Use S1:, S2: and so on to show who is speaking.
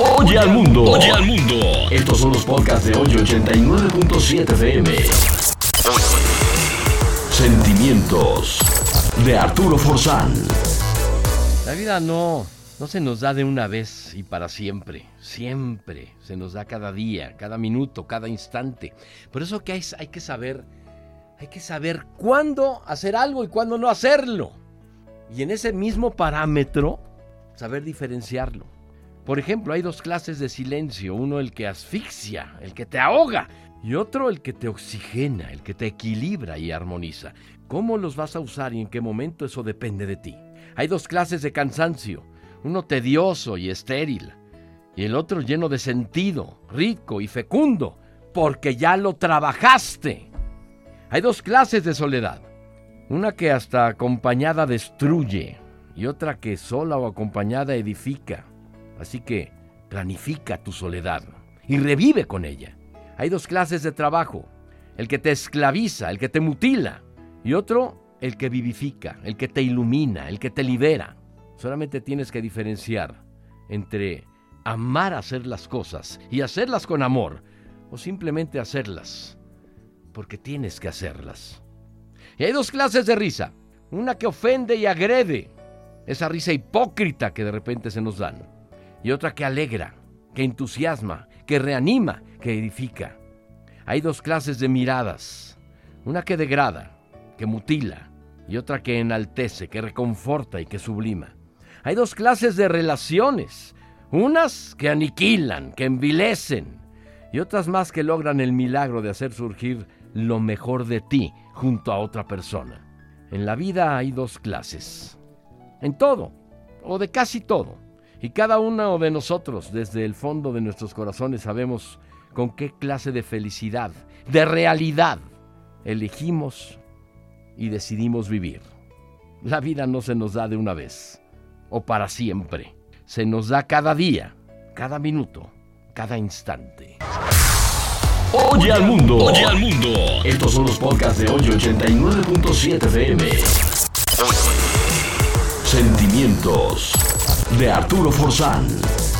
S1: Oye al mundo.
S2: Oye al mundo.
S1: Estos son los podcasts de hoy 89.7 FM. Sentimientos de Arturo Forzán.
S3: La vida no, no se nos da de una vez y para siempre. Siempre se nos da cada día, cada minuto, cada instante. Por eso que hay, hay que saber, hay que saber cuándo hacer algo y cuándo no hacerlo. Y en ese mismo parámetro, saber diferenciarlo. Por ejemplo, hay dos clases de silencio. Uno el que asfixia, el que te ahoga. Y otro el que te oxigena, el que te equilibra y armoniza. ¿Cómo los vas a usar y en qué momento eso depende de ti? Hay dos clases de cansancio. Uno tedioso y estéril. Y el otro lleno de sentido, rico y fecundo, porque ya lo trabajaste. Hay dos clases de soledad. Una que hasta acompañada destruye y otra que sola o acompañada edifica. Así que planifica tu soledad y revive con ella. Hay dos clases de trabajo. El que te esclaviza, el que te mutila. Y otro, el que vivifica, el que te ilumina, el que te libera. Solamente tienes que diferenciar entre amar hacer las cosas y hacerlas con amor o simplemente hacerlas porque tienes que hacerlas. Y hay dos clases de risa. Una que ofende y agrede, esa risa hipócrita que de repente se nos dan. Y otra que alegra, que entusiasma, que reanima, que edifica. Hay dos clases de miradas. Una que degrada, que mutila, y otra que enaltece, que reconforta y que sublima. Hay dos clases de relaciones. Unas que aniquilan, que envilecen, y otras más que logran el milagro de hacer surgir lo mejor de ti junto a otra persona. En la vida hay dos clases. En todo, o de casi todo. Y cada uno de nosotros, desde el fondo de nuestros corazones, sabemos con qué clase de felicidad, de realidad, elegimos y decidimos vivir. La vida no se nos da de una vez o para siempre. Se nos da cada día, cada minuto, cada instante.
S1: Oye al mundo.
S2: Oye al mundo.
S1: Estos son los podcasts de hoy 89.7 FM. Sentimientos de Arturo Forzán.